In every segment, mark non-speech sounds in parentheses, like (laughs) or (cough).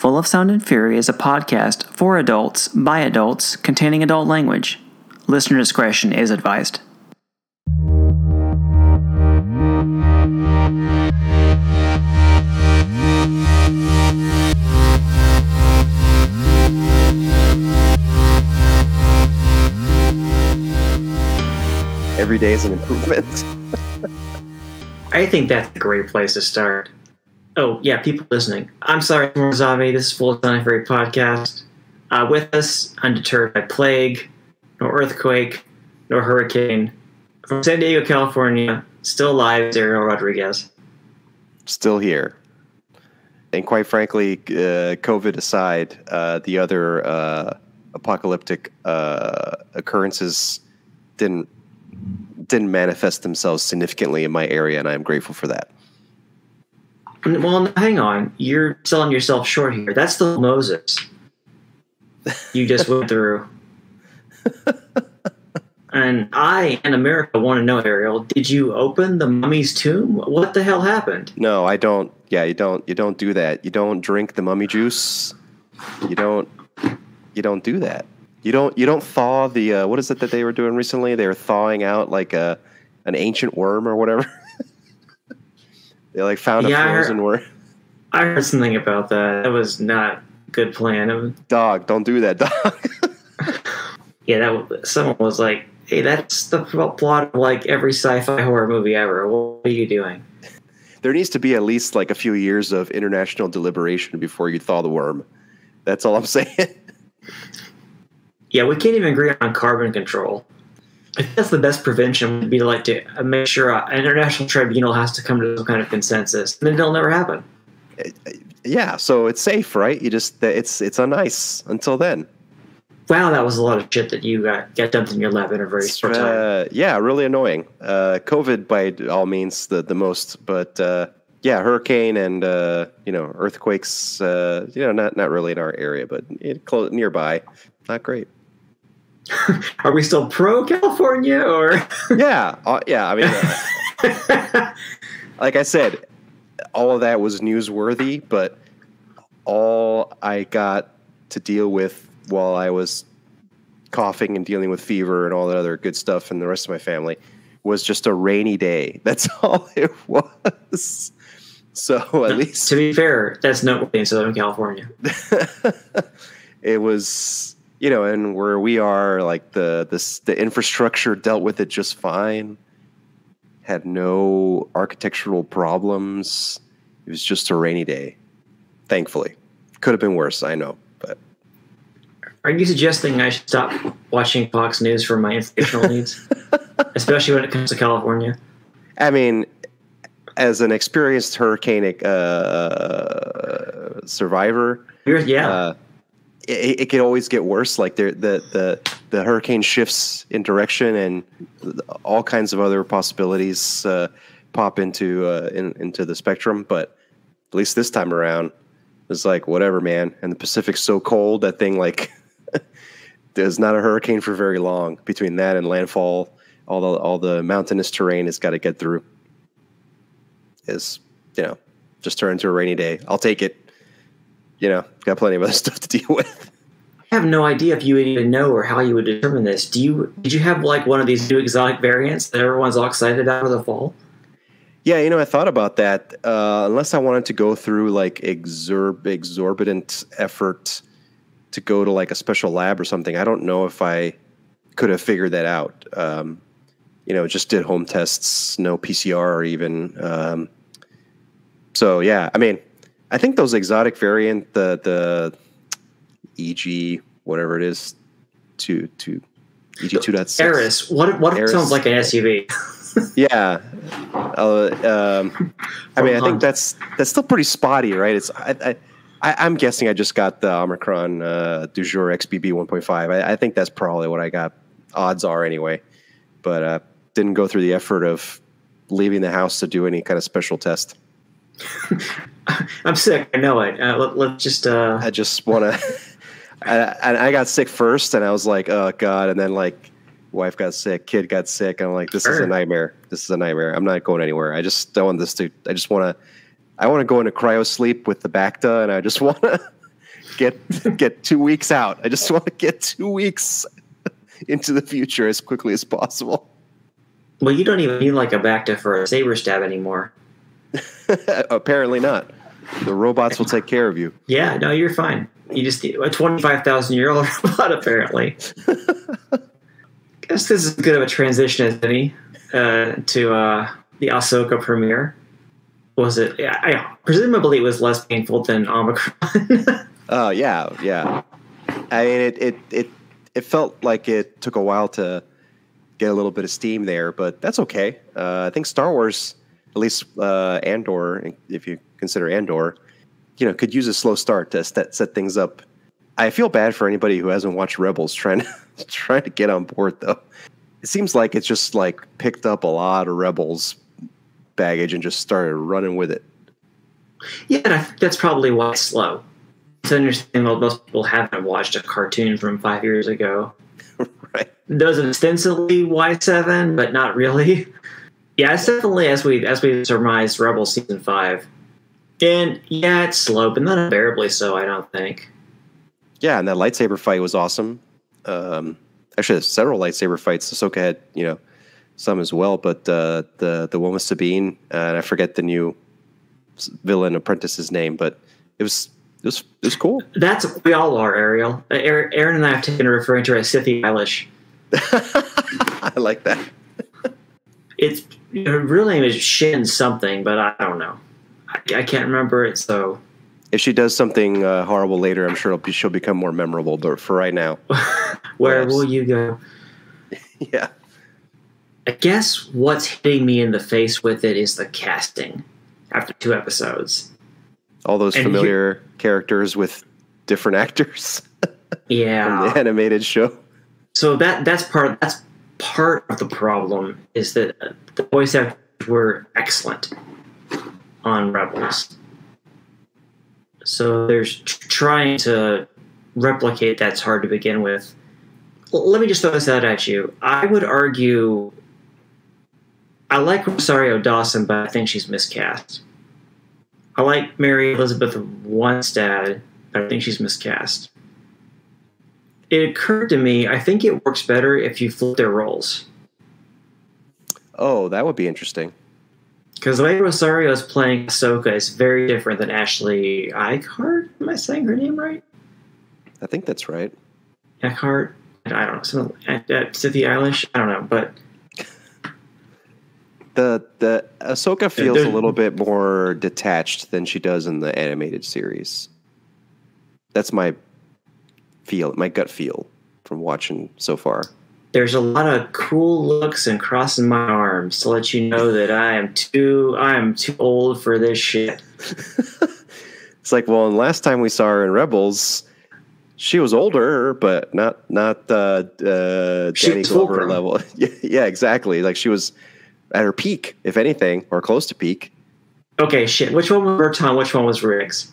Full of Sound and Fury is a podcast for adults by adults containing adult language. Listener discretion is advised. Every day is an improvement. I think that's a great place to start. Oh, yeah, people listening. I'm sorry, Morzavi. This is Full Sound Fury podcast. Uh, with us, undeterred by plague, nor earthquake, nor hurricane. From San Diego, California, still alive, Ariel Rodriguez. Still here. And quite frankly, uh, COVID aside, uh, the other uh, apocalyptic uh, occurrences didn't didn't manifest themselves significantly in my area, and I'm grateful for that. Well, hang on. You're selling yourself short here. That's the Moses you just went through. (laughs) and I and America want to know, Ariel, did you open the mummy's tomb? What the hell happened? No, I don't. Yeah, you don't. You don't do that. You don't drink the mummy juice. You don't. You don't do that. You don't. You don't thaw the. Uh, what is it that they were doing recently? They were thawing out like a an ancient worm or whatever. They like found Yeah, I a heard- frozen worm. I heard something about that. That was not a good plan. (laughs) Dog, don't do that, dog. (laughs) yeah, that someone was like, "Hey, that's the plot of like every sci-fi horror movie ever. What are you doing?" there needs to be at least like a few years of international deliberation before you thaw the worm. That's all I'm (laughs) saying. Yeah, we can't even agree on carbon control. I think that's the best prevention would be like to make sure an international tribunal has to come to some kind of consensus, and then it'll never happen. yeah, so it's safe, right? You just it's it's on ice until then. Wow, that was a lot of shit that you got, got dumped in your lap in a very short time. Uh, yeah, really annoying. Uh, COVID by all means the the most, but uh, yeah, hurricane and uh, you know earthquakes. Uh, you know, not not really in our area, but it, close nearby. Not great. (laughs) Are we still pro California or? (laughs) yeah, uh, yeah. I mean, uh, like I said, all of that was newsworthy, but all I got to deal with while I was coughing and dealing with fever and all that other good stuff and the rest of my family was just a rainy day. (laughs) That's all it was. So at least to be fair, that's noteworthy in Southern California. it was you know and where we are like the this the infrastructure dealt with it just fine. Had no architectural problems. It was just a rainy day thankfully. Could have been worse i know but. Are you suggesting I should stop watching Fox News for my informational (laughs) needs, especially when it comes to California? i mean as an experienced hurricane uh, survivor You're, yeah, uh, it, it could always get worse. Like the the the hurricane shifts in direction, and all kinds of other possibilities uh, pop into uh, in, into the spectrum. But at least this time around, it's like whatever, man. And the Pacific's so cold that thing like (laughs) there's not a hurricane for very long. Between that and landfall, all the all the mountainous terrain has got to get through. Is you know just turn into a rainy day. I'll take it you know, got plenty of other (laughs) stuff to deal with. I have no idea if you would even know or how you would determine this. Do you? Did you have like one of these new exotic variants that everyone's all excited about for the fall? Yeah, you know, I thought about that. Uh, unless I wanted to go through like exorb- exorbitant effort to go to like a special lab or something, I don't know if I could have figured that out. Um, you know, just did home tests, no PCR or even. Um, so yeah, I mean, I think those exotic variant, the the EG whatever it is, two two EG two point six. Eris. What? What Eris. sounds like an SUV? (laughs) Yeah. Uh, um, I mean, I think that's that's still pretty spotty, right? It's I, I, I I'm guessing I just got the Omicron uh, du jour XBB 1.5. I, I think that's probably what I got. Odds are anyway, but uh, didn't go through the effort of leaving the house to do any kind of special test. (laughs) I'm sick. I know it. Uh, let, let's just. Uh, I just want to. (laughs) and I got sick first, and I was like, "Oh God!" And then like, wife got sick, kid got sick, and I'm like, "This is a nightmare. This is a nightmare. I'm not going anywhere. I just don't want this to. I just want to. I want to go into cryo sleep with the Bacta, and I just (laughs) want to get get two weeks out. I just want to get two weeks into the future as quickly as possible. Well, you don't even need like a bacta for a saber stab anymore. (laughs) Apparently not. The robots will take care of you. Yeah, no, you're fine. You just need a 25,000 year old (laughs) robot, apparently. Guess this is as good of a transition as any uh, to uh, the Ahsoka premiere. Was it? I, I presumably it was less painful than Omicron. Oh (laughs) uh, yeah, yeah. I mean, it, it it it felt like it took a while to get a little bit of steam there, but that's okay. Uh, I think Star Wars, at least uh, Andor, if you consider Andor, you know, could use a slow start to set, set things up. I feel bad for anybody who hasn't watched Rebels trying to (laughs) trying to get on board though. It seems like it's just like picked up a lot of Rebels baggage and just started running with it. Yeah, I think that's probably why it's slow. It's understandable most people haven't watched a cartoon from five years ago. (laughs) right. Those ostensibly Y seven, but not really. Yeah, it's definitely as we as we surmised Rebel season five. And yeah, it's slow, but not unbearably so, I don't think. Yeah, and that lightsaber fight was awesome. Um, actually, several lightsaber fights. Ahsoka had, you know, some as well, but uh, the the one with Sabine, uh, and I forget the new villain apprentice's name, but it was it was it was cool. That's we all are, Ariel. Uh, Aaron and I have taken referring to her as Sithee Eilish. (laughs) I like that. it's her real name is Shin something, but I don't know. I, I can't remember it. So if she does something uh, horrible later, I'm sure be, she'll become more memorable. But for right now, (laughs) where will you go? (laughs) yeah. I guess what's hitting me in the face with it is the casting after two episodes. All those and familiar characters with different (laughs) actors. yeah. From the animated show. So that that's part that's part of the problem is that the voice actors were excellent on Rebels. So there's trying to replicate that's hard to begin with. Let me just throw this out at you. I would argue I like Rosario Dawson, but I think she's miscast. I like Mary Elizabeth Winstead, but I think she's miscast. It occurred to me, I think it works better if you flip their roles. Oh, that would be interesting. Because the way Rosario is playing Ahsoka is very different than Ashley Eichhardt. Am I saying her name right? I think that's right. Eckhart? I don't know. Some, uh, Sithee Eilish? I don't know, but the the Ahsoka feels a little bit more detached than she does in the animated series. That's my feel, my gut feel from watching so far. There's a lot of cool looks and crossing my arms to let you know that I am too I am too old for this shit. (laughs) it's like, well, last time we saw her in Rebels, she was older, but not not uh, uh, Danny Glover level. (laughs) yeah, yeah, exactly. Like she was at her peak, if anything, or close to peak. Okay, shit. Which one was Murtaugh? Which one was Riggs?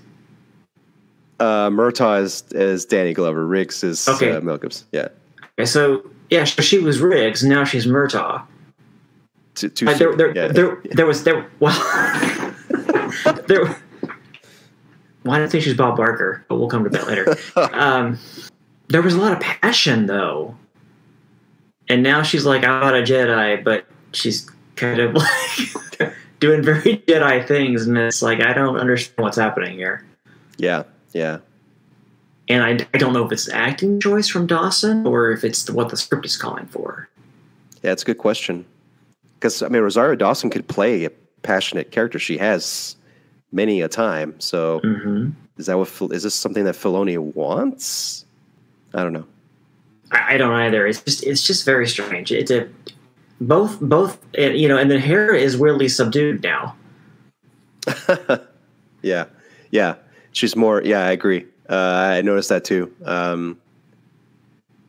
Uh, Murtaugh is, is Danny Glover. Riggs is okay. uh, Mel Gibson. Yeah. Okay, so yeah, so she was Riggs. Now she's Murtaugh. Too, too uh, there, there, yeah. there, there, was there. Well, (laughs) there. Well, I don't think she's Bob Barker, but we'll come to that later. (laughs) um, there was a lot of passion though, and now she's like, I'm not a Jedi, but she's kind of (laughs) like doing very Jedi things, and it's like I don't understand what's happening here. Yeah, yeah. And I, I don't know if it's an acting choice from Dawson or if it's what the script is calling for. Yeah, it's a good question. Because I mean, Rosario Dawson could play a passionate character. She has many a time. So mm-hmm. is that what is this something that Filoni wants? I don't know. I, I don't either. It's just it's just very strange. It's a both both you know and then Hera is weirdly subdued now (laughs) yeah yeah she's more yeah i agree uh, i noticed that too um,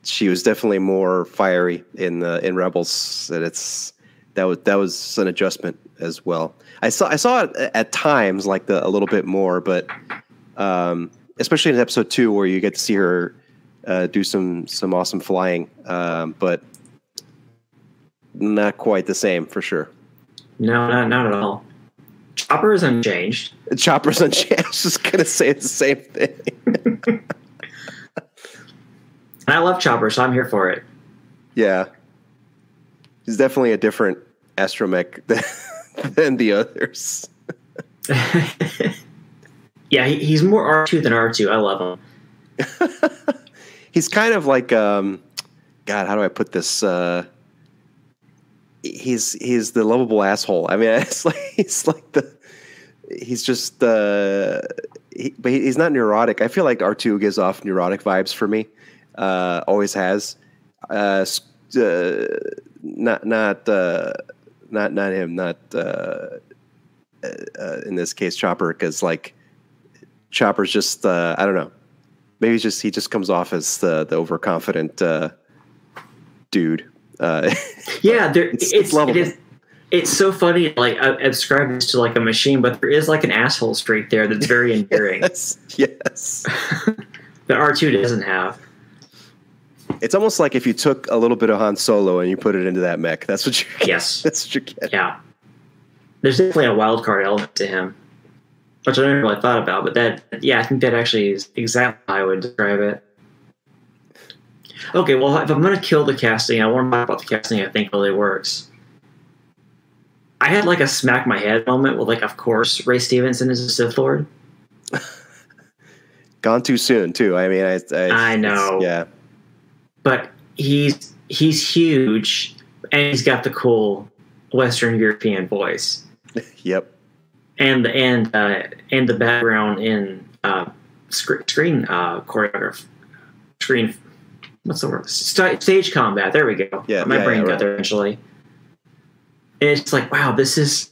she was definitely more fiery in the in rebels and it's that was that was an adjustment as well i saw i saw it at times like the a little bit more but um, especially in episode two where you get to see her uh, do some some awesome flying um, but not quite the same for sure. No, not not at all. Chopper is unchanged. Chopper's unchanged. (laughs) I was just gonna say the same thing. And I love Chopper, so I'm here for it. yeah, he's definitely a different astromech (laughs) than, than the others. (laughs) yeah, he, he's more R2 than R2. I love him. he's kind of like um, God. How do I put this? Uh, he's he's the lovable asshole. I mean, (laughs) it's like he's like the he's just uh, he, but he's not neurotic. I feel like R two gives off neurotic vibes for me. Uh, always has. Uh, uh, not not uh, not not him. Not uh, uh, in this case, Chopper, because like Chopper's just uh, I don't know. Maybe just he just comes off as the the overconfident uh, dude. Uh, (laughs) Yeah, there, (laughs) It's- it's, it's it is. It's so funny. Like I, I describe this to like a machine, but there is like an asshole streak there that's (laughs) very endearing yes, yes. that R two doesn't have. It's almost like if you took a little bit of Han Solo and you put it into that mech. That's what you get. Yes. That's what you get. Yeah, there's definitely a wild card element to him, which I never really thought about. But that, yeah, I think that actually is exactly how I would describe it. Okay, well, if I'm going to kill the casting, I want to talk about the casting. I think really works. I had like a smack my head moment with like, of course, Ray Stevenson is a Sith Lord. (laughs) Gone too soon too. I mean, I I, I know. Yeah, but he's he's huge and he's got the cool Western European voice (laughs) yep. and the and uh, and the background in uh, sc- screen uh, choreograph screen what's the word St- stage combat. There we go. Yeah, my yeah, brain yeah, got right. there eventually. And it's like wow, this is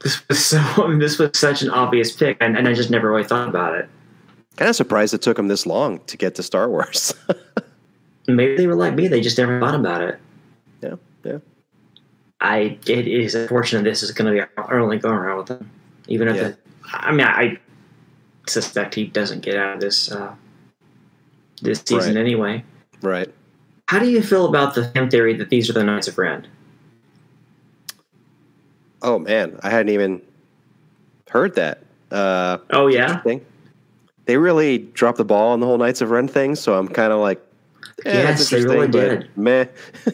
this was (laughs) so I mean, this was such an obvious pick, and, and I just never really thought about it. Kind of surprised it took him this long to get to Star Wars. (laughs) Maybe they were like me; they just never thought about it. yeah, yeah. I it is unfortunate this is going to be our only going around with him. Even if Yeah. the, I mean, I suspect he doesn't get out of this uh, this season Right. anyway. Right. How do you feel about the fan theory that these are the Knights of Ren? Oh man, I hadn't even heard that. Uh, Oh yeah. They really dropped the ball on the whole Knights of Ren thing, so I'm kind of like, eh, Yes, they really did. Meh. (laughs)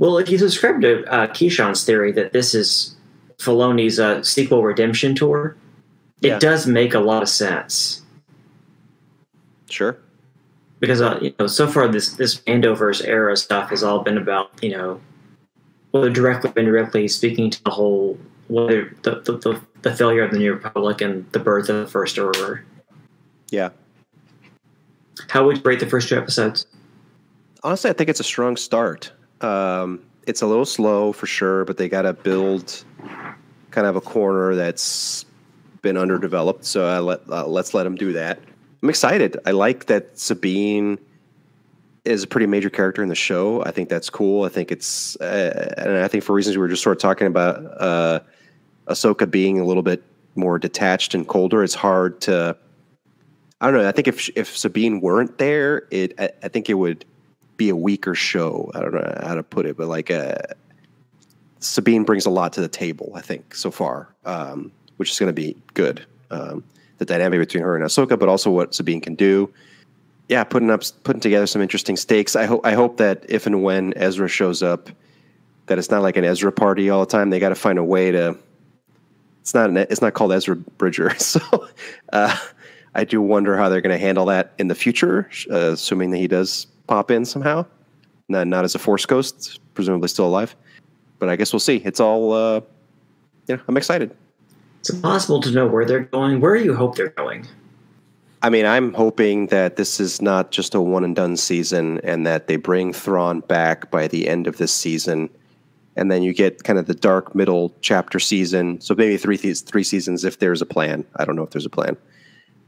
Well, if you subscribe to uh, Keyshawn's theory that this is Filoni's uh, sequel redemption tour, it Yeah. does make a lot of sense. Sure. Because uh, you know so far this this Mandoverse era stuff has all been about you know whether directly or indirectly speaking to the whole whether the the, the, the failure of the New Republic and the birth of the First Order. Yeah. How would you rate the first two episodes? Honestly, I think it's a strong start. Um, it's a little slow for sure, but they got to build kind of a corner that's been underdeveloped. So I let uh, let's let them do that. I'm excited. I like that Sabine is a pretty major character in the show. I think that's cool. I think it's, uh, and I think for reasons we were just sort of talking about, uh, Ahsoka being a little bit more detached and colder. It's hard to. I don't know. I think if if Sabine weren't there, it I, I think it would be a weaker show. I don't know how to put it, but like uh, Sabine brings a lot to the table. I think so far, um, which is going to be good. Um, the dynamic between her and Ahsoka, but also what Sabine can do. Yeah, putting up putting together some interesting stakes. I hope I hope that if and when Ezra shows up, that it's not like an Ezra party all the time. They got to find a way to. It's not an, it's not called Ezra Bridger, (laughs) so uh, I do wonder how they're going to handle that in the future, uh, assuming that he does pop in somehow. Not not as a Force Ghost, presumably still alive. But I guess we'll see. It's all, uh, you know, I'm excited. It's impossible to know where they're going. Where you hope they're going? I mean, I'm hoping that this is not just a one and done season, and that they bring Thrawn back by the end of this season, and then you get kind of the dark middle chapter season. So maybe three th- three seasons if there's a plan. I don't know if there's a plan.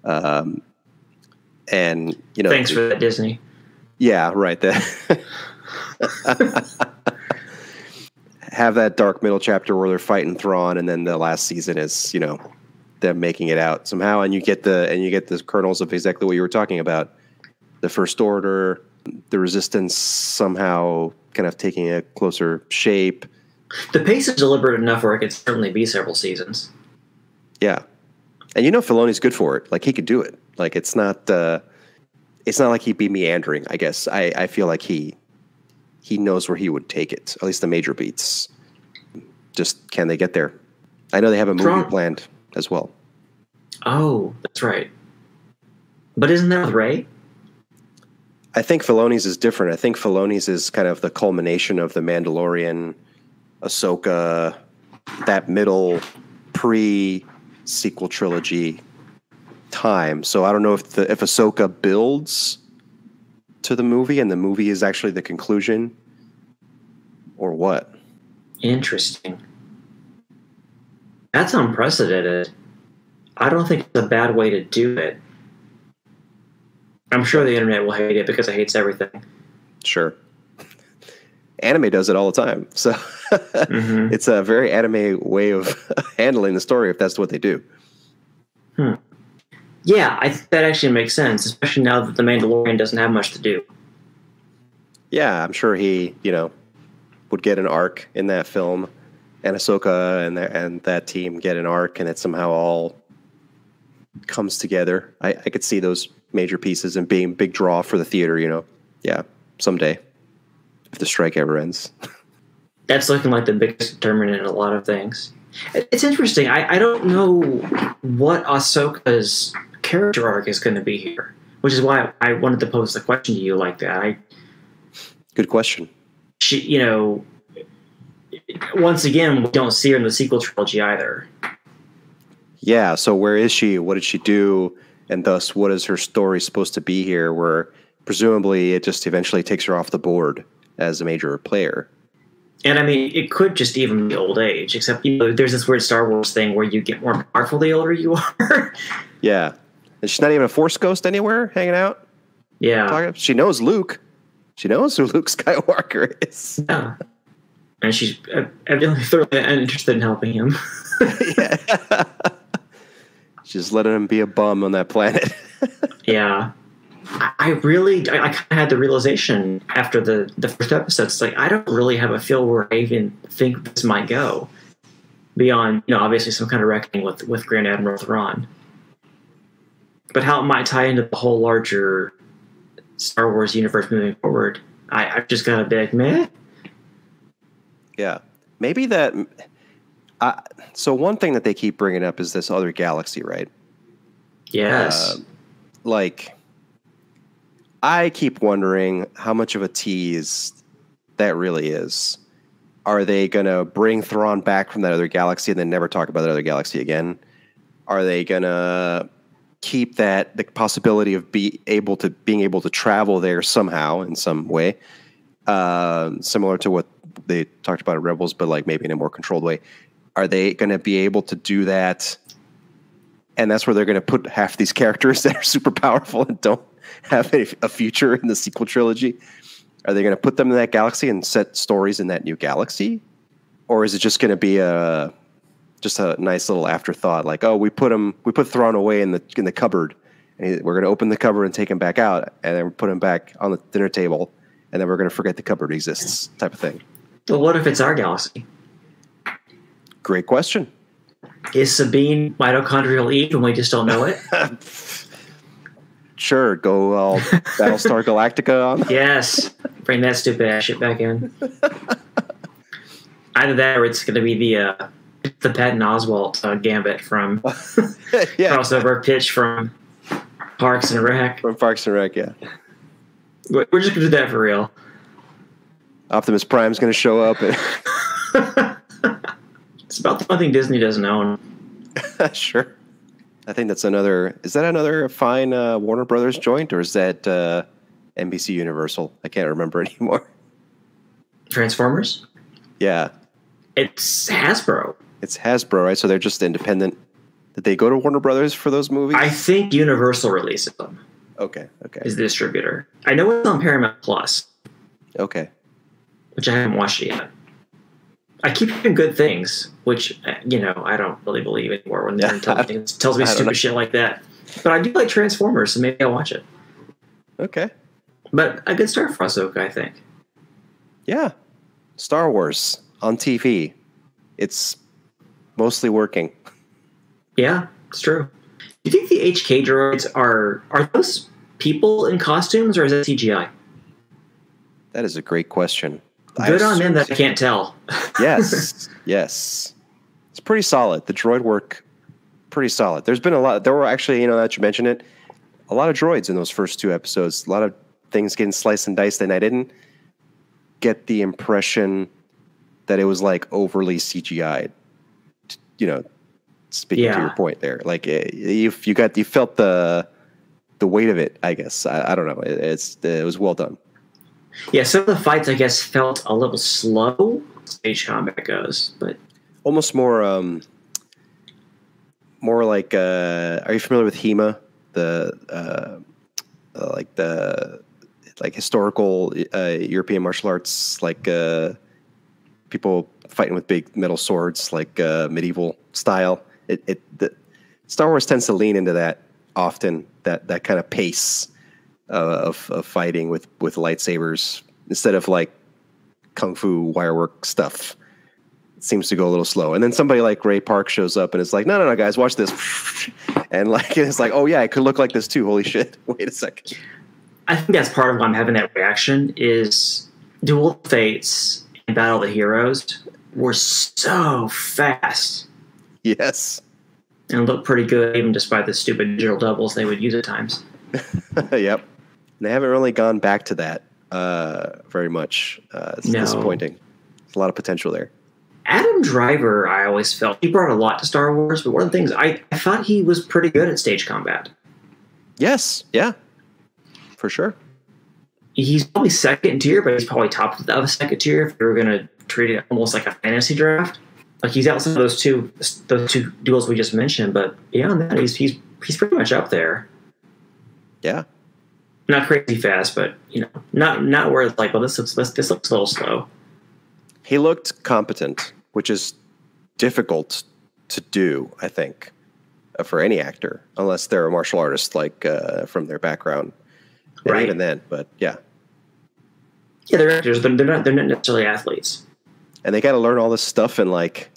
Um, and you know, Thanks for that, Disney. Yeah, right. That (laughs) (laughs) have that dark middle chapter where they're fighting Thrawn, and then the last season is you know them making it out somehow, and you get the and you get the kernels of exactly what you were talking about, the First Order, the Resistance somehow kind of taking a closer shape. The pace is deliberate enough where it could certainly be several seasons. Yeah, and you know Filoni's good for it. Like he could do it. Like it's not. Uh, it's not like he'd be meandering. I guess I, I feel like he he knows where he would take it. At least the major beats. Just can they get there? I know they have a movie planned as well. Oh, that's right. But isn't that Rey? I think Filoni's is different. I think Filoni's is kind of the culmination of the Mandalorian, Ahsoka, that middle pre sequel trilogy time. So I don't know if the if Ahsoka builds to the movie and the movie is actually the conclusion or what. Interesting. That's unprecedented. I don't think it's a bad way to do it. I'm sure the internet will hate it because it hates everything. Sure. Anime does it all the time. So Mhm. (laughs) it's a very anime way of (laughs) handling the story if that's what they do. Yeah, I think that actually makes sense, especially now that the Mandalorian doesn't have much to do. Yeah, I'm sure he, you know, would get an arc in that film, and Ahsoka and that and that team get an arc, and it somehow all comes together. I, I could see those major pieces and being a big draw for the theater. You know, yeah, someday if the strike ever ends. (laughs) That's looking like the biggest determinant in a lot of things. It's interesting. I, I don't know what Ahsoka's character arc is going to be here, which is why I wanted to pose the question to you like that. I Good question. she, you know, once again, we don't see her in the sequel trilogy either. Yeah. So where is she? What did she do? And thus, what is her story supposed to be here? Where presumably it just eventually takes her off the board as a major player. And I mean, it could just even be old age, except you know, there's this weird Star Wars thing where you get more powerful the older you (laughs) are. Yeah. And she's not even a force ghost anywhere hanging out. yeah, Talking- She knows Luke. She knows who (laughs) Luke Skywalker is. yeah. And she's uh, evidently thoroughly uninterested in helping him. (laughs) yeah. (laughs) She's letting him be a bum on that planet. yeah. I, I really, I, I kind of had the realization after the the first episode. It's like I don't really have a feel where I even think this might go beyond, you know, obviously some kind of reckoning with with Grand Admiral Thrawn. But how it might tie into the whole larger Star Wars universe moving forward, I, I've just got be like, meh. yeah. Maybe that. Uh, so one thing that they keep bringing up is this other galaxy, right? Yes. Uh, like, I keep wondering how much of a tease that really is. Are they going to bring Thrawn back from that other galaxy and then never talk about that other galaxy again? Are they going to keep that the possibility of be able to being able to travel there somehow in some way, uh, similar to what they talked about in Rebels, but like maybe in a more controlled way? Are they going to be able to do that and that's where they're going to put half these characters (laughs) that are super powerful and don't have a, a future in the sequel trilogy. Are they going to put them in that galaxy and set stories in that new galaxy, or is it just going to be a just a nice little afterthought? Like, oh, we put him, we put Thrawn away in the in the cupboard, and we're going to open the cupboard and take him back out, and then put him back on the dinner table, and then we're going to forget the cupboard exists, type of thing. Well, what if it's our galaxy? Great question. Is Sabine mitochondrial Eve and we just don't know it? (laughs) Sure, go all Battlestar Galactica on. (laughs) yes. Bring that stupid ass shit back in. (laughs) Either that or it's going to be the uh, the Patton Oswalt uh, gambit from (laughs) yeah, crossover pitch from Parks and Rec. from Parks and Rec. Yeah. We're just going to do that for real. Optimus Prime's going to show up. And (laughs) It's about the one thing Disney doesn't own. (laughs) sure. I think that's another. Is that another fine uh, Warner Brothers joint, or is that uh, NBC Universal? I can't remember anymore. Transformers? Yeah, It's Hasbro. It's Hasbro, right? So they're just independent. Did they go to Warner Brothers for those movies? I think Universal releases them, okay, okay, is the distributor. I know it's on Paramount Plus, okay. which I haven't watched it yet. I keep hearing good things, which you know I don't really believe anymore when Yeah, they're telling me, tells me stupid know. shit like that. But I do like Transformers, so maybe I'll watch it. Okay. But a good start for Ahsoka, I think. Yeah. Star Wars on TV. It's mostly working. Yeah, it's true. Do you think the HK droids are are those people in costumes or is it CGI? That is a great question. Good on them that I can't tell. (laughs) yes, yes, it's pretty solid. The droid work, pretty solid. There's been a lot. There were actually, you know, that you mentioned it, a lot of droids in those first two episodes. A lot of things getting sliced and diced, and I didn't get the impression that it was like overly CGI. You know, speaking to your point there, like eh, you you got you felt the the weight of it. I guess I, I don't know. It, it's it was well done. Yeah, some of the fights I guess felt a little slow. Stage combat goes, but almost more um more like uh are you familiar with HEMA the uh, uh like the like historical uh European martial arts like uh people fighting with big metal swords like uh medieval style it it the, Star Wars tends to lean into that often that that kind of pace uh, of of fighting with with lightsabers instead of like kung fu wirework stuff it seems to go a little slow. And then somebody like Ray Park shows up and it's like, no, no, no, guys, watch this. (laughs) And like, (laughs) it's like, oh yeah, it could look like this too. Holy shit! (laughs) Wait a second. I think that's part of why I'm having that reaction. Is Duel Fates and Battle of the Heroes were so fast Yes. and looked pretty good, even despite the stupid digital doubles they would use at times. (laughs) yep. They haven't really gone back to that uh, very much. Uh, it's No. disappointing. There's a lot of potential there. Adam Driver, I always felt he brought a lot to Star Wars, but one of the things I, I thought he was pretty good at stage combat. Yes. Yeah. For sure. He's probably second tier, but he's probably top of the second tier if you were going to treat it almost like a fantasy draft. Like he's outside of those two those two duels we just mentioned, but beyond that, he's he's he's pretty much up there. Yeah. Not crazy fast, but you know, not not where it's like, well, this looks this, this looks a little slow. He looked competent, which is difficult to do, I think, uh, for any actor, unless they're a martial artist, like uh, from their background. And Right. even then, but yeah. Yeah, they're actors, but they're not they're not necessarily athletes. And they got to learn all this stuff in like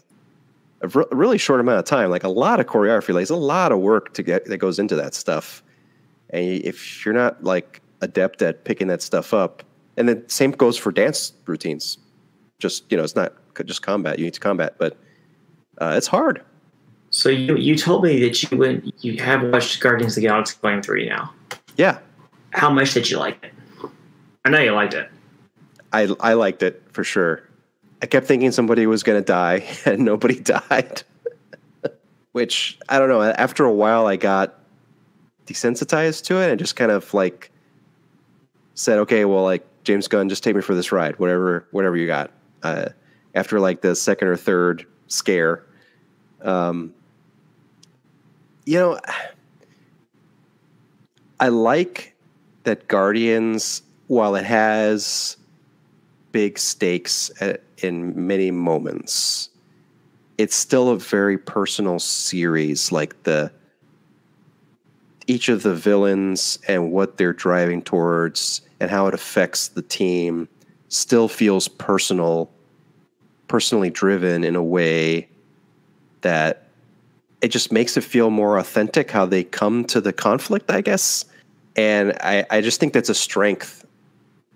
a re- really short amount of time. Like a lot of choreography, like there's a lot of work to get that goes into that stuff. And if you're not like adept at picking that stuff up, and the same goes for dance routines. Just you know, it's not just combat. You need to combat, but uh, it's hard. So you you told me that you went you have watched Guardians of the Galaxy Volume Three now. Yeah, How much did you like it? I know you liked it. I I liked it for sure. I kept thinking somebody was going to die, (laughs) and nobody (laughs) died. Which I don't know. After a while, I got desensitized to it and just kind of like said, "Okay, well, like James Gunn, just take me for this ride, whatever, whatever you got." Uh, after like the second or third scare, um, you know, I like that Guardians, while it has big stakes at, in many moments, it's still a very personal series. Like the each of the villains and what they're driving towards and how it affects the team still feels personal, personally driven in a way that it just makes it feel more authentic how they come to the conflict, I guess. And I, I just think that's a strength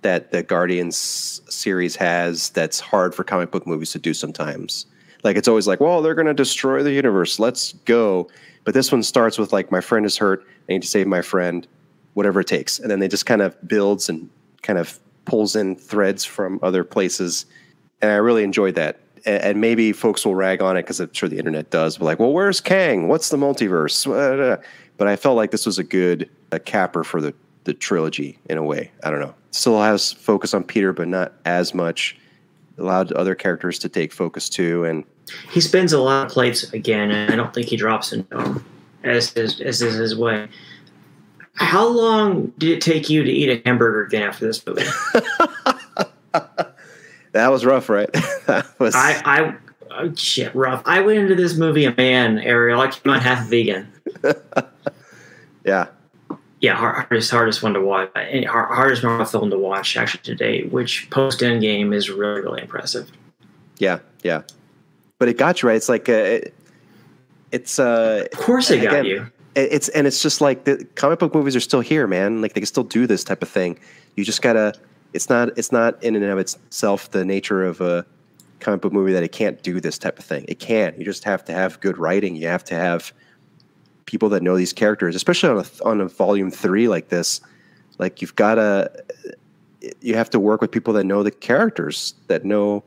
that the Guardians series has that's hard for comic book movies to do sometimes. Like it's always like, well, they're going to destroy the universe. Let's go. But this one starts with like, my friend is hurt. I need to save my friend, whatever it takes. And then they just kind of builds and kind of pulls in threads from other places. And I really enjoyed that. And, maybe folks will rag on it because I'm sure the internet does. But like, well, where's Kang? What's the multiverse? But I felt like this was a good a capper for the the trilogy in a way. I don't know. Still has focus on Peter, but not as much. Allowed other characters to take focus too, and He spins a lot of plates again, and I don't think he drops into them as his, as is his way. How long did it take you to eat a hamburger again after this movie? (laughs) that was rough, right? (laughs) that was. I, I, oh, shit, rough. I went into this movie a man, Ariel. I came out half vegan. (laughs) yeah, Yeah, hardest hardest one to watch. eh, Hardest Marvel film to watch actually today. Which post Endgame is really really impressive. yeah, yeah. But it got you right. It's like uh, it, it's uh, Of course, they got you. it's and it's just like the comic book movies are still here, man. Like they can still do this type of thing. You just gotta. It's not. It's not in and of itself the nature of a comic book movie that it can't do this type of thing. It can. You just have to have good writing. You have to have people that know these characters, especially on a on a volume three like this. Like you've gotta. You have to work with people that know the characters that know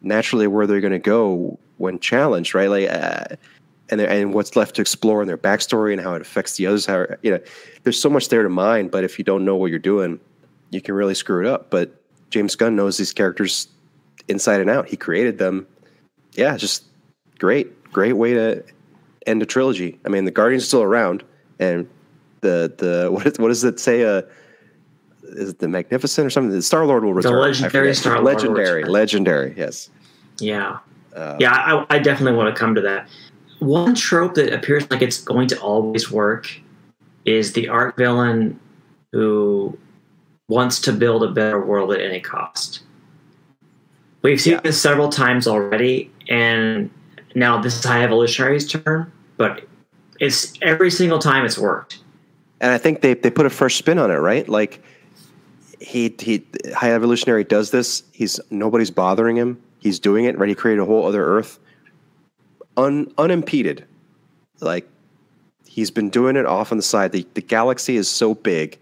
naturally where they're going to go when challenged, right? Like, uh, and and what's left to explore in their backstory and how it affects the others. How you know, there's so much there to mine, but if you don't know what you're doing, you can really screw it up. But James Gunn knows these characters inside and out. He created them. Yeah, just great, great way to end a trilogy. I mean, the Guardians are still around, and the the (laughs) what is, what does it say? Uh, is it the Magnificent or something? The Star Lord will return. I legendary. Star-Lord Legendary, return. legendary. Yes. Yeah. Uh, Yeah, I, I definitely want to come to that. One trope that appears like it's going to always work is the art villain who wants to build a better world at any cost. We've seen Yeah. this several times already, and now this is High Evolutionary's turn, but it's every single time it's worked. and I think they they put a fresh spin on it, right? Like he he High Evolutionary does this. He's nobody's bothering him. He's doing it. Right? He created a whole other Earth, un, unimpeded. Like he's been doing it off on the side. The the galaxy is so big,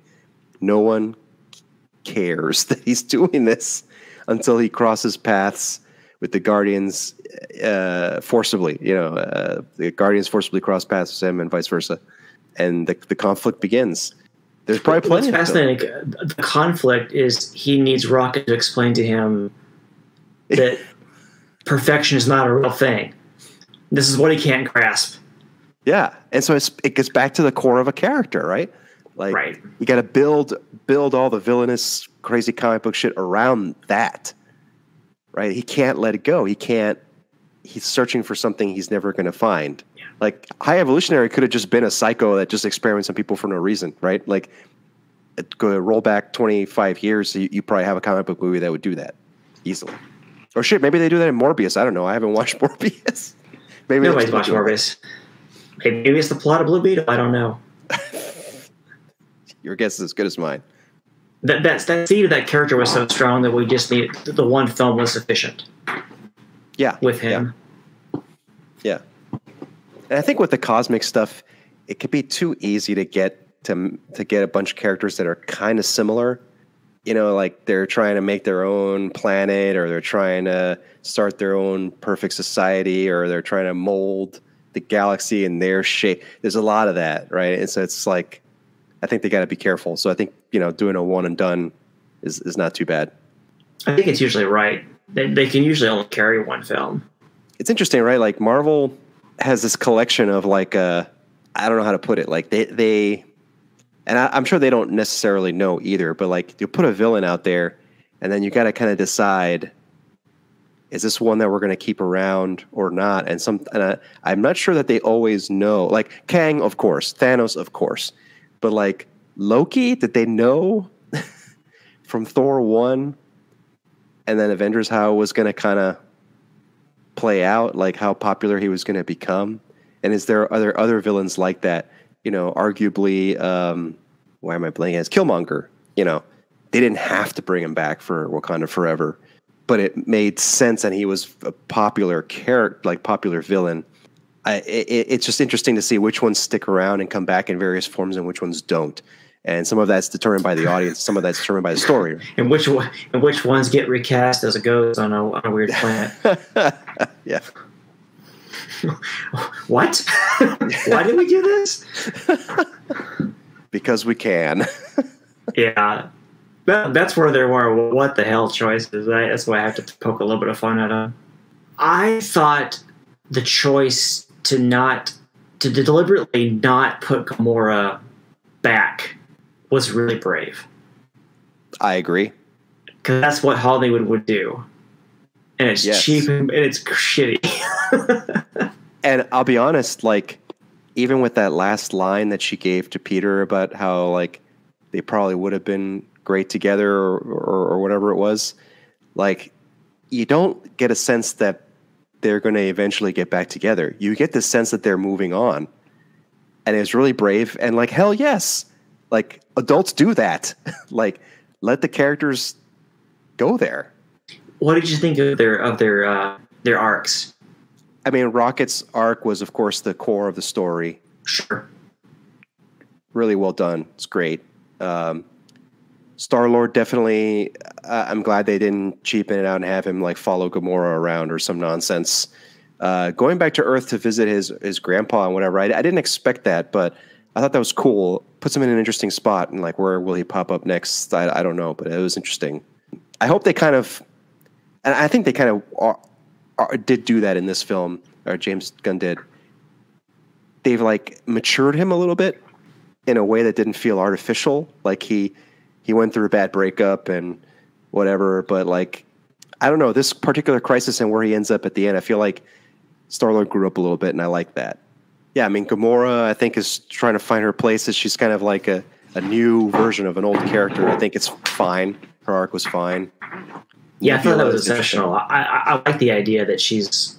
no one cares (laughs) that he's doing this until he crosses paths with the Guardians uh, forcibly. You know, uh, the Guardians forcibly cross paths with him, and vice versa, and the the conflict begins. There's probably What's plenty. of them. fascinating, the conflict is he needs Rocket to explain to him (laughs) that perfection is not a real thing. This is what he can't grasp. Yeah, and so it's, it gets back to the core of a character, right? Like Right. you got to build build all the villainous, crazy comic book shit around that, right? He can't let it go. He can't. He's searching for something he's never going to find. Like High Evolutionary could have just been a psycho that just experiments on people for no reason, right? Like go roll back twenty five years, you, you probably have a comic book movie that would do that easily. Or shit, maybe they do that in Morbius. I don't know. I haven't watched (laughs) Morbius. Maybe Nobody's watched. Morbius. Maybe it's the plot of Blue Beetle. I don't know. (laughs) Your guess is as good as mine. That that's, that seed of that character was so strong that we just needed the one film was sufficient Yeah, with him. Yeah, and I think with the cosmic stuff, it could be too easy to get to to get a bunch of characters that are kind of similar. You know, like they're trying to make their own planet, or they're trying to start their own perfect society, or they're trying to mold the galaxy in their shape. There's a lot of that, right? And so it's like, I think they got to be careful. So I think you know, doing a one and done is is not too bad. I think it's usually right. They, they can usually only carry one film. it's interesting, right? Like Marvel has this collection of like uh I don't know how to put it. Like they they and I, I'm sure they don't necessarily know either, but like you put a villain out there and then you gotta kind of decide is this one that we're gonna keep around or not? And some and I, I'm not sure that they always know. Like Kang, of course, Thanos, of course. But like Loki, did they know (laughs) from Thor one and then Avengers how it was gonna kind of play out, like how popular he was going to become? And is there are there other villains like that? You know, arguably, um, why am I playing As Killmonger, you know, they didn't have to bring him back for Wakanda Forever, but it made sense, and he was a popular character, like popular villain. I, it, it's just interesting to see which ones stick around and come back in various forms, and which ones don't. And some of that's determined by the audience, some of that's determined by the story. (laughs) And which one, and which ones get recast as it goes on a, on a weird planet. (laughs) yeah. (laughs) what? Why did we do this? Because we can. Yeah. That, that's where there were what the hell choices. That's why I have to poke a little bit of fun at them. I thought the choice to not to deliberately not put Gamora back was really brave I agree. because that's what Hollywood would do, and it's Yes. cheap and it's shitty. (laughs) And I'll be honest, like even with that last line that she gave to Peter about how like they probably would have been great together or, or, or whatever it was, like you don't get a sense that they're going to eventually get back together. You get the sense that they're moving on, and it's really brave. And like hell yes, like adults do that. (laughs) like let the characters go there. What did you think of their of their uh, their arcs? I mean, Rocket's arc was, of course, the core of the story. Sure. Really well done. It's great. Um, Star Lord definitely. Uh, I'm glad they didn't cheapen it out and have him like follow Gamora around or some nonsense. Uh, going back to Earth to visit his his grandpa and whatever. I, I, didn't expect that, but I thought that was cool. Puts him in an interesting spot, and like where will he pop up next? I, I don't know, but it was interesting. I hope they kind of, and I think they kind of are, are, did do that in this film, or James Gunn did. They've like matured him a little bit in a way that didn't feel artificial. Like he he went through a bad breakup and whatever. But like, I don't know this particular crisis and where he ends up at the end. I feel like Star Lord grew up a little bit, and I like that. Yeah, I mean, Gamora, I think, is trying to find her place. As she's kind of like a, a new version of an old character. I think it's fine. Her arc was fine. Yeah, I thought that was exceptional. I, I, I like the idea that she's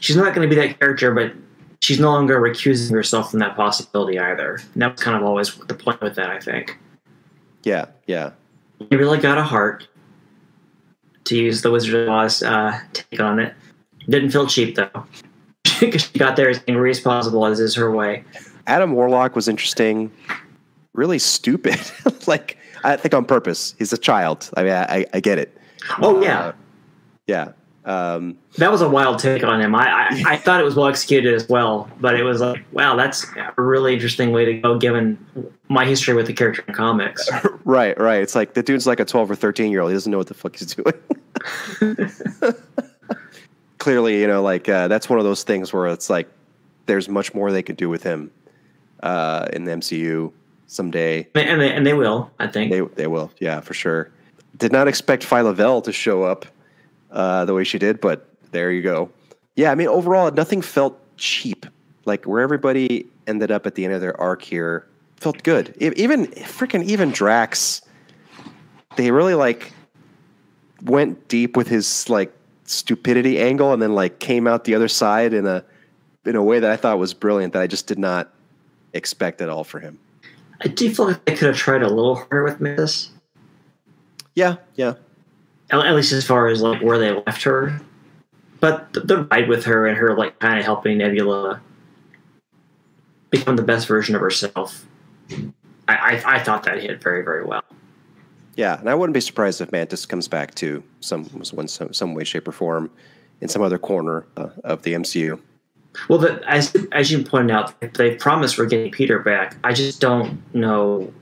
she's not going to be that character, but she's no longer recusing herself from that possibility either. And that was kind of always the point with that, I think. Yeah, yeah. He really got a heart, to use the Wizard of Oz uh, take on it. Didn't feel cheap, though. (laughs) Because she got there as angry as possible, as is her way. Adam Warlock was interesting. Really stupid. (laughs) like, I think on purpose. He's a child. I mean, I, I get it. Oh, yeah. Uh, yeah. Um, that was a wild take on him. I, I, I thought it was well executed as well, but it was like, wow, that's a really interesting way to go given my history with the character in comics. (laughs) right, right. It's like the dude's like a 12 or 13 year old. He doesn't know what the fuck he's doing. (laughs) Clearly, you know, like uh, that's one of those things where it's like there's much more they could do with him uh, in the MCU someday. And they, and they will, I think. They, they will, yeah, for sure. Did not expect Phyla Vell to show up uh, the way she did, but there you go. Yeah, I mean, overall, nothing felt cheap. Like where everybody ended up at the end of their arc here felt good. Even freaking even Drax, they really like went deep with his like stupidity angle, and then like came out the other side in a in a way that I thought was brilliant that I just did not expect at all for him. I do feel like they could have tried a little harder with Mantis. Yeah, yeah at least as far as like where they left her. But the, the ride with her and her like kind of helping Nebula become the best version of herself, I, I, I thought that hit very very well. Yeah, and I wouldn't be surprised if Mantis comes back to some some some way, shape, or form in some other corner uh, of the MCU. Well, the, as as you pointed out, they promised we're getting Peter back. I just don't know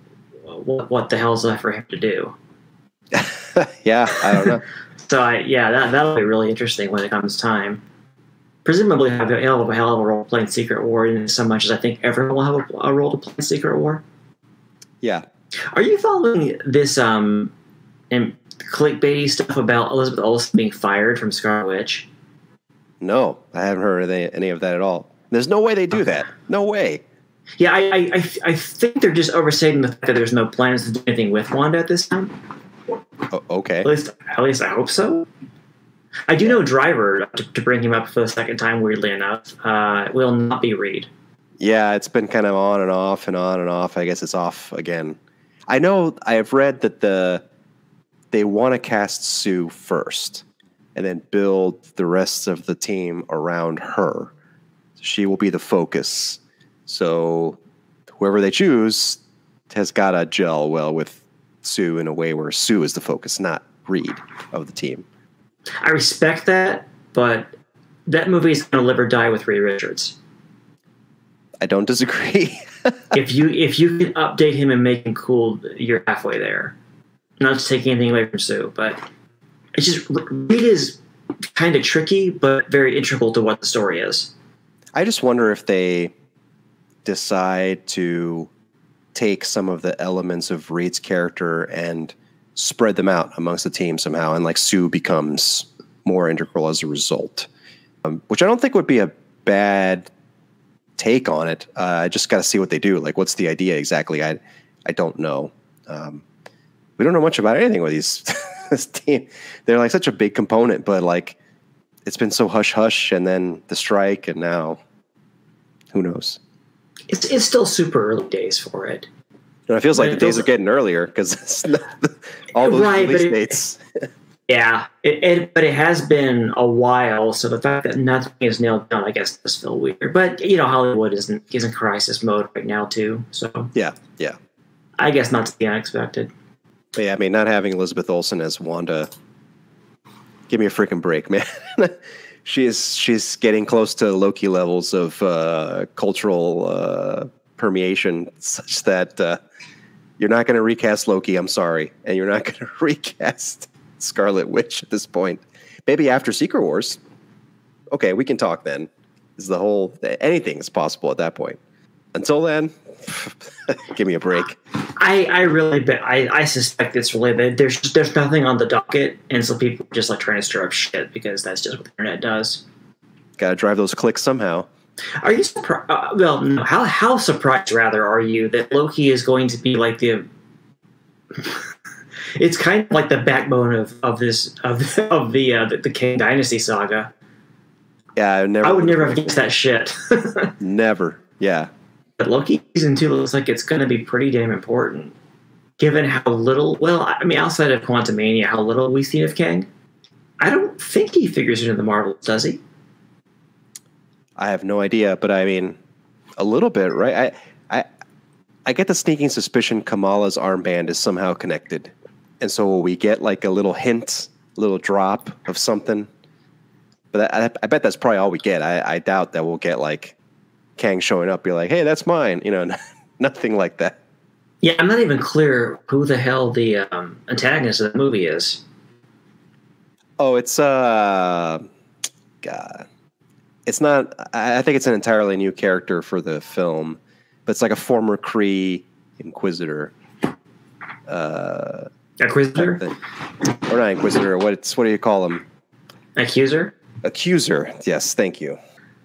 what what the hell's left for him to do. (laughs) yeah, I don't know. (laughs) so I, yeah, that that'll be really interesting when it comes time. Presumably, I have a hell of a hell of a role playing Secret War in so much as I think everyone will have a, a role to play in Secret War. Yeah. Are you following this um, and clickbaity stuff about Elizabeth Olsen being fired from Scarlet Witch? No, I haven't heard any, any of that at all. There's no way they do that. No way. Yeah, I, I, I think they're just overstating the fact that there's no plans to do anything with Wanda at this time. (laughs) Oh, okay. At least, at least I hope so. I do know Driver to, to bring him up for the second time. Weirdly enough, uh, will not be Reed. Yeah, it's been kind of on and off and on and off. I guess it's off again. I know I have read that the they want to cast Sue first and then build the rest of the team around her. She will be the focus. So whoever they choose has got to gel well with Sue in a way where Sue is the focus, not Reed of the team. I respect that, but that movie is going to live or die with Reed Richards. I don't disagree. (laughs) if you if you can update him and make him cool, you're halfway there. Not to take anything away from Sue, but it's just Reed is kind of tricky, but very integral to what the story is. I just wonder if they decide to take some of the elements of Reed's character and spread them out amongst the team somehow, and like Sue becomes more integral as a result, um, which I don't think would be a bad take on it. Uh, I just got to see what they do. Like, what's the idea exactly? I I don't know. Um, we don't know much about anything with these (laughs) this team. They're like such a big component, but like it's been so hush hush, and then the strike, and now who knows? It's it's still super early days for it. And it feels like the days are getting earlier because (laughs) all those Right, release it- dates. (laughs) Yeah, it, it but it has been a while, so the fact that nothing is nailed down, I guess, does feel weird. But you know, Hollywood isn't is in crisis mode right now too, so Yeah, yeah. I guess not to be unexpected. But yeah, I mean, not having Elizabeth Olsen as Wanda, give me a freaking break, man. (laughs) she is she's getting close to Loki levels of uh, cultural uh, permeation, such that uh, you're not going to recast Loki. I'm sorry, and you're not (laughs) going to recast Scarlet Witch at this point. Maybe after Secret Wars. Okay, we can talk then. Is the whole anything is possible at that point? Until then, give me a break. I, I really bet I, I suspect it's related. There's there's nothing on the docket, and so people are just like trying to stir up shit because that's just what the internet does. Got to drive those clicks somehow. Are you surprised? Uh, well, no. How how surprised rather are you that Loki is going to be like the? (laughs) it's kind of like the backbone of, of this of (laughs) of the uh, the, the Kang Dynasty saga. Yeah, I never. I would never have guessed that shit. (laughs) Never. Yeah. But Loki season two looks like it's going to be pretty damn important, given how little. Well, I mean, outside of Quantumania, how little we've seen of Kang. I don't think he figures into the Marvels, does he? I have no idea, but I mean, a little bit, right? I, I, I get the sneaking suspicion Kamala's armband is somehow connected, and so we get like a little hint, little drop of something? But I, I bet that's probably all we get. I, I doubt that we'll get like Kang showing up, be like, "Hey, that's mine," you know, (laughs) nothing like that. Yeah, I'm not even clear who the hell the um, antagonist of the movie is. Oh, it's uh, God, it's not. I think it's an entirely new character for the film, but it's like a former Kree Inquisitor. Uh, thing. or not Inquisitor. What what do you call them? Accuser? Accuser. Yes, thank you.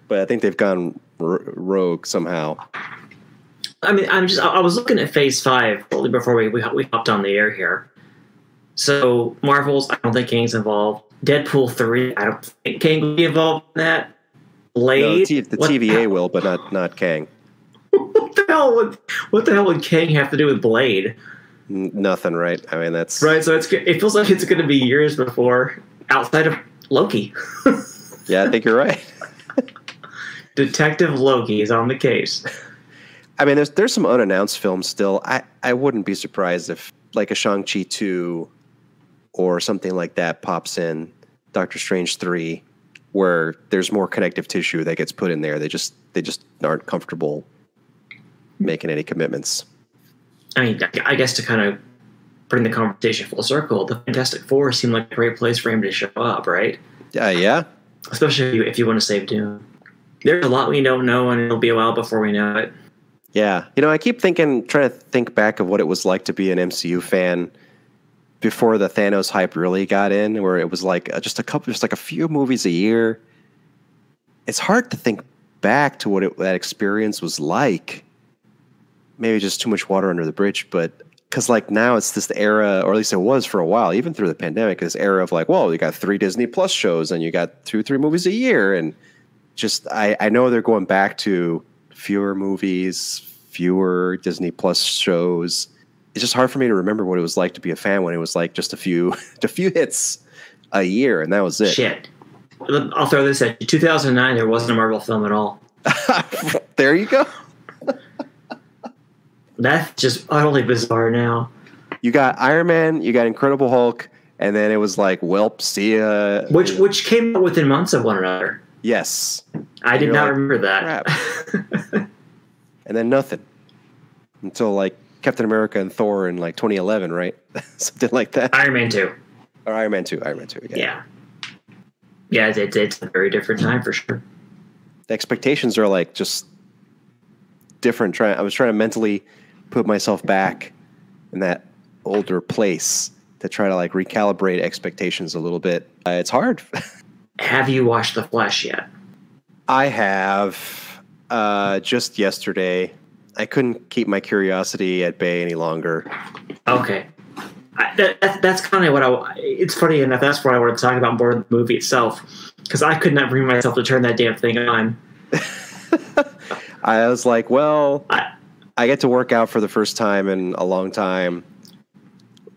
But I think they've gone rogue somehow. I mean, I'm just. I was looking at Phase Five shortly before we we, we hopped on the air here. So Marvels, I don't think Kang's involved. Deadpool three, I don't think Kang will be involved in that. No, Blade, the, T- the what TVA hell- will, but not not Kang. (laughs) What the hell would what the hell would Kang have to do with Blade? N- nothing, right? I mean, that's Right. So it's it feels like it's going to be years before outside of Loki. (laughs) yeah. I think you're right. Detective Loki is on the case. (laughs) I mean, there's there's some unannounced films still. I, I wouldn't be surprised if like a Shang Chi two or something like that pops in, Doctor Strange three, where there's more connective tissue that gets put in there. They just they just aren't comfortable making any commitments. I mean, I- guess to kind of bring the conversation full circle, the Fantastic Four seemed like a great place for him to show up, right? Uh, yeah, Especially if you want to save Doom. There's a lot we don't know, and it'll be a while before we know it. yeah. You know, I keep thinking, trying to think back of what it was like to be an MCU fan before the Thanos hype really got in, where it was like uh, just a couple, just like a few movies a year. It's hard to think back to what it, that experience was like. Maybe just too much water under the bridge, but because like now it's this era, or at least it was for a while, even through the pandemic, this era of like, well, you got three Disney Plus shows and you got two, three movies a year, and just I, I know they're going back to fewer movies, fewer Disney Plus shows. It's just hard for me to remember what it was like to be a fan when it was like just a few (laughs) a few hits a year, and that was it. Shit. I'll throw this at you. 2009, there wasn't a Marvel film at all. (laughs) there you go. That's just utterly bizarre now. You got Iron Man, you got Incredible Hulk, and then it was like, welp, see ya. Which which came out within months of one another. Yes, I did not like, remember that. (laughs) and then nothing until like Captain America and Thor in like 2011, right? (laughs) Something like that. Iron Man 2. Or Iron Man 2, Iron Man 2. Yeah. Yeah. Yeah, it's, it's, it's a very different time for sure. the expectations are like just different. Trying, I was trying to mentally put myself back in that older place to try to like recalibrate expectations a little bit. Uh, it's hard. (laughs) Have you watched The Flash yet? I have uh, just yesterday. I couldn't keep my curiosity at bay any longer. Okay. I, that, that, that's kind of what I. It's funny enough. That's what I wanted to talk about more than the movie itself, because I could not bring myself to turn that damn thing on. (laughs) I was like, well, I, I get to work out for the first time in a long time.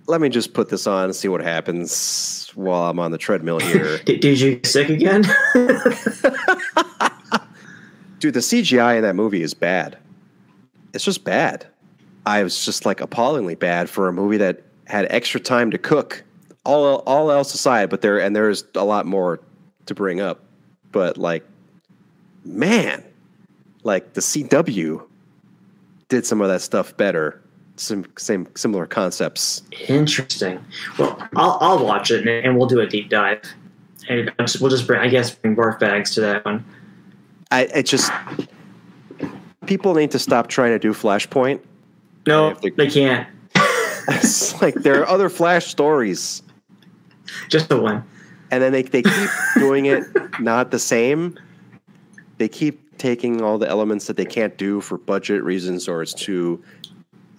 Let me just put this on and see what happens while I'm on the treadmill here. did, did you get sick again? (laughs) Dude, the CGI in that movie is bad. It's just bad. I was just like appallingly bad for a movie that had extra time to cook. All all else aside, but there and there's a lot more to bring up. But like, man, like the CW did some of that stuff better. Some same similar concepts. Interesting. Well, I'll, I'll watch it and, we'll do a deep dive. And we'll just bring, I guess, bring barf bags to that one. I it just people need to stop trying to do Flashpoint. No, they- they can't. (laughs) It's like there are other Flash stories, Just the one. and then they they keep doing it not the same. They keep taking all the elements that they can't do for budget reasons, or it's too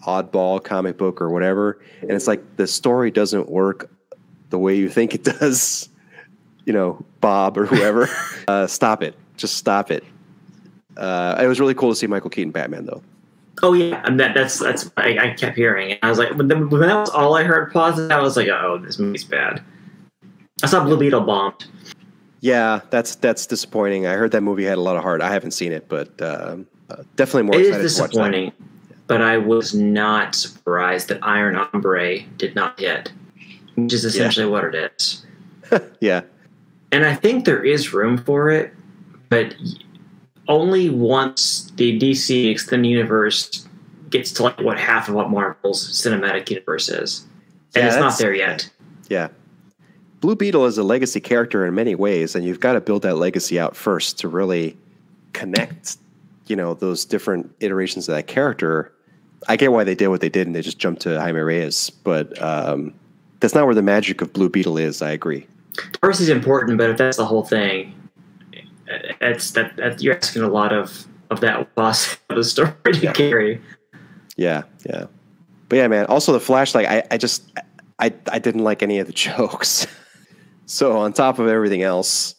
oddball comic book or whatever, and it's like the story doesn't work the way you think it does. You know, Bob or whoever. (laughs) uh, stop it. Just stop it. Uh, it was really cool to see Michael Keaton Batman, though. Oh yeah, and that, that's that's I, I kept hearing. And I was like, when, that was all I heard positive, I was like, oh, this movie's bad. I saw Blue Beetle bombed. Yeah, that's that's disappointing. I heard that movie had a lot of heart. I haven't seen it, but um, uh, definitely more It excited is to watch that. disappointing, but I was not surprised that Iron Ombre did not hit, which is essentially what it is. (laughs) Yeah, And I think there is room for it, but only once the DC extended universe gets to like what half of what Marvel's cinematic universe is, and Yeah, it's not there yet. yeah. Blue Beetle is a legacy character in many ways, and you've got to build that legacy out first to really connect. You know those different iterations of that character. I get why they did what they did, and they just jumped to Jaime Reyes, but um, that's not where the magic of Blue Beetle is. I agree. Diversity is important, but if that's the whole thing, it's that, that you're asking a lot of of that loss of the story to Yeah. carry. Yeah, yeah. But yeah, man. Also, the Flash, like, I, I just, I, I didn't like any of the (laughs) jokes. so on top of everything else,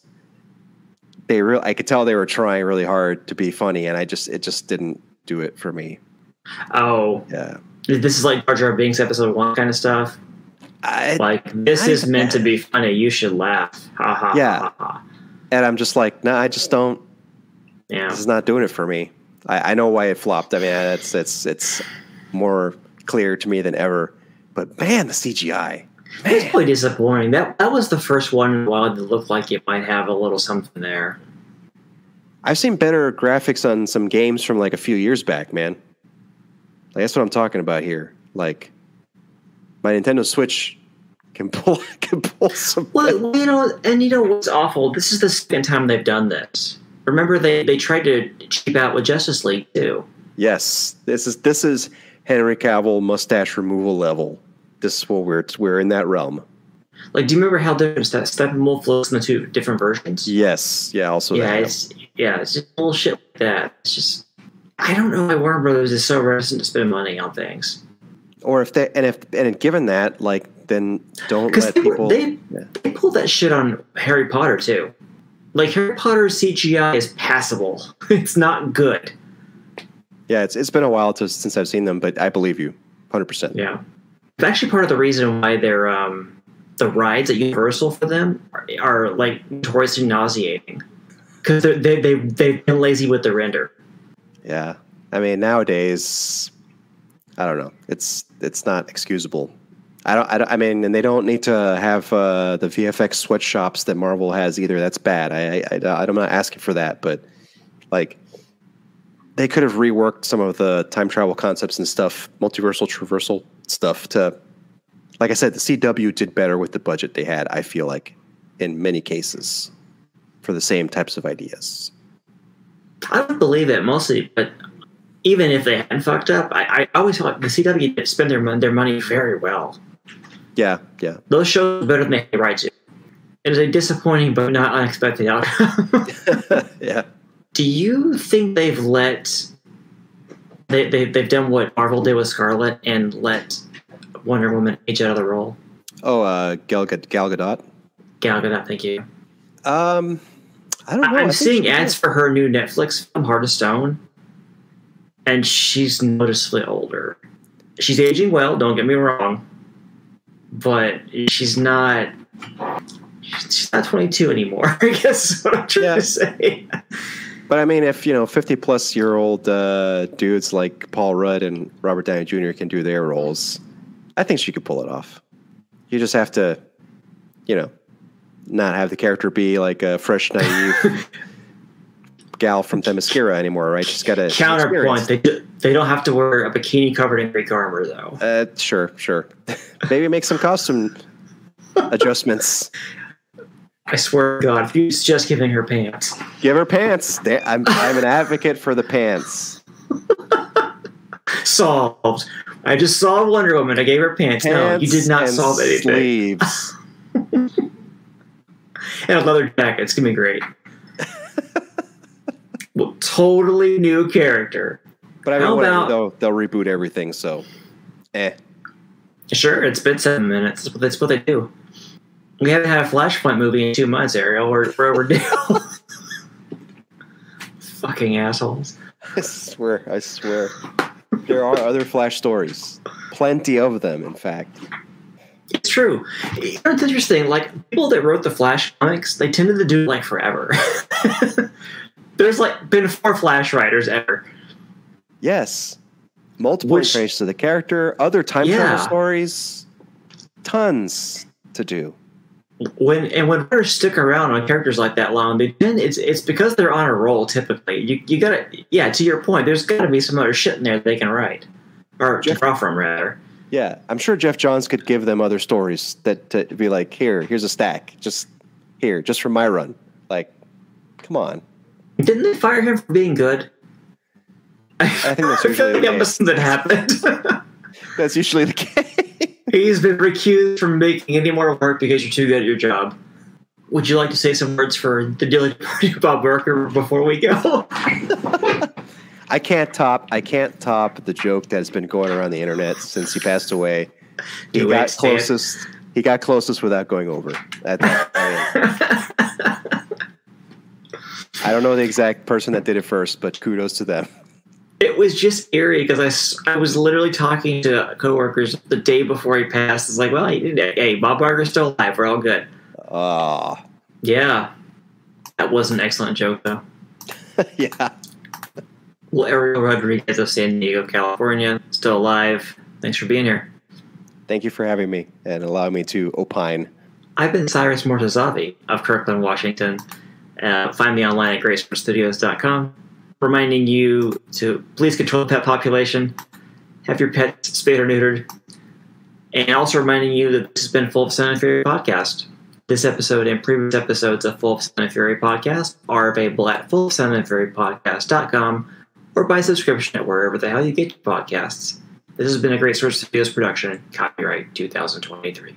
they real, I could tell they were trying really hard to be funny, and I just, it just didn't do it for me. Oh, Yeah. this is like Jar Jar Binks episode one kind of stuff. I, Like this not is meant to be funny. You should laugh. Ha ha. Yeah. Ha, ha. and I'm just like, no, I just don't. Yeah. This is not doing it for me. I, I know why it flopped. I mean, it's, it's, it's more clear to me than ever. But man, the CGI. It's Man. really disappointing. That that was the first one in a while that looked like it might have a little something there. I've seen better graphics on some games from like a few years back, man. Like, that's what I'm talking about here. Like my Nintendo Switch can (laughs) pull can pull some. Well, (laughs) you know, and you know what's awful? This is the second time they've done this. Remember, they they tried to cheap out with Justice League too. Yes, this is this is Henry Cavill mustache removal level. This is what we're we're in that realm. Like, do you remember how different Ste- Steppenwolf looks in the two different versions? Yes, yeah. Also, yeah, that. it's yeah, it's just bullshit like that. It's just I don't know why Warner Brothers is so reticent to spend money on things or if they and if and given that, like, then don't let they, people. they Yeah. they pulled that shit on Harry Potter too. Like Harry Potter's CGI is passable. (laughs) It's not good. yeah, it's it's been a while to, since I've seen them, but I believe you, hundred percent. Yeah, it's actually part of the reason why they're um, the rides at Universal for them are, are like notoriously nauseating because they they they've been lazy with the render. Yeah, I mean nowadays, I don't know. It's it's not excusable. I don't. I, don't, I mean, and they don't need to have uh, the VFX sweatshops that Marvel has either. That's bad. I, I, I'm not asking for that, but like they could have reworked some of the time travel concepts and stuff, multiversal traversal stuff. To like I said, the CW did better with the budget they had. I feel like in many cases for the same types of ideas. I would believe it mostly, but even if they hadn't fucked up, I, I always thought the CW did spend their mon- their money very well. Yeah, yeah. Those shows are better than they write to. It is a disappointing but not unexpected outcome. (laughs) yeah. Do you think they've let they, they they've done what Marvel did with Scarlet and let Wonder Woman age out of the role? Oh, uh, Gal, Gal Gadot. Gal Gadot, thank you. Um, I don't know. I'm seeing ads for her new Netflix film, Heart of Stone, and she's noticeably older. She's aging well, don't get me wrong, but she's not. She's not 22 anymore. (laughs) I guess is what I'm trying Yeah. to say. But I mean, if you know, fifty-plus year old uh, dudes like Paul Rudd and Robert Downey Jr. can do their roles, I think she could pull it off. You just have to, you know, not have the character be like a fresh, naive (laughs) gal from Themyscira anymore, right? She's got a Counterpoint: they do, they don't have to wear a bikini covered in Greek armor, though. Uh, sure, sure. Maybe make some costume adjustments. I swear to God, if you just giving her pants, Give her pants. They, I'm I'm an advocate for the pants. (laughs) solved. I just saw Wonder Woman. I gave her pants. no, you did not solve anything. Sleeves. (laughs) And a leather jacket. It's gonna be great. (laughs) well, totally new character. But I mean, How whatever, about- they'll they'll reboot everything. So, eh. Sure, it's been seven minutes. That's what, that's what they do. We haven't had a Flashpoint movie in two months, Ariel. We're, we're overdue. (laughs) Fucking assholes. I swear, I swear. There are other Flash stories. Plenty of them, in fact. It's true. You know, it's interesting. Like people that wrote the Flash comics, they tended to do it like forever. (laughs) There's like been four Flash writers ever. Yes. Multiple Which- incarnations to the character, other time Yeah. travel stories, tons to do. When and when writers stick around on characters like that long, they tend it's it's because they're on a roll. Typically, you you gotta yeah. To your point, there's got to be some other shit in there they can write or Jeff- draw from rather. Yeah, I'm sure Geoff Johns could give them other stories that to be like, here, here's a stack, just here, just for my run. Like, come on. Didn't they fire him for being good? I think that's (laughs) I feel usually like the that case. must have happened. (laughs) That's usually the case. He's been recused from making any more work because you're too good at your job. Would you like to say some words for the Daily Party Bob Barker before we go? (laughs) I can't top. I can't top the joke that's been going around the internet since he passed away. He Do got closest. He got closest without going over. That, I, mean, (laughs) I don't know the exact person that did it first, but kudos to them. It was just eerie because I, I was literally talking to coworkers the day before he passed. It's like, well, he- hey, Bob Barker's still alive. We're all good. Ah, Yeah. That was an excellent joke, though. (laughs) yeah. Well, Ariel Rodriguez of San Diego, California, still alive. Thanks for being here. Thank you for having me and allowing me to opine. I've been Cyrus Mortazavi of Kirkland, Washington. Uh, find me online at greatsourcestudios.com. Reminding you to please control the pet population, have your pets spayed or neutered, and also reminding you that this has been Full of Sound and Fury podcast. This episode and previous episodes of Full of Sound and Fury podcast are available at fullofsoundandfurypodcast.com or by subscription at wherever the hell you get your podcasts. This has been a Great Source Studios production, copyright 2023.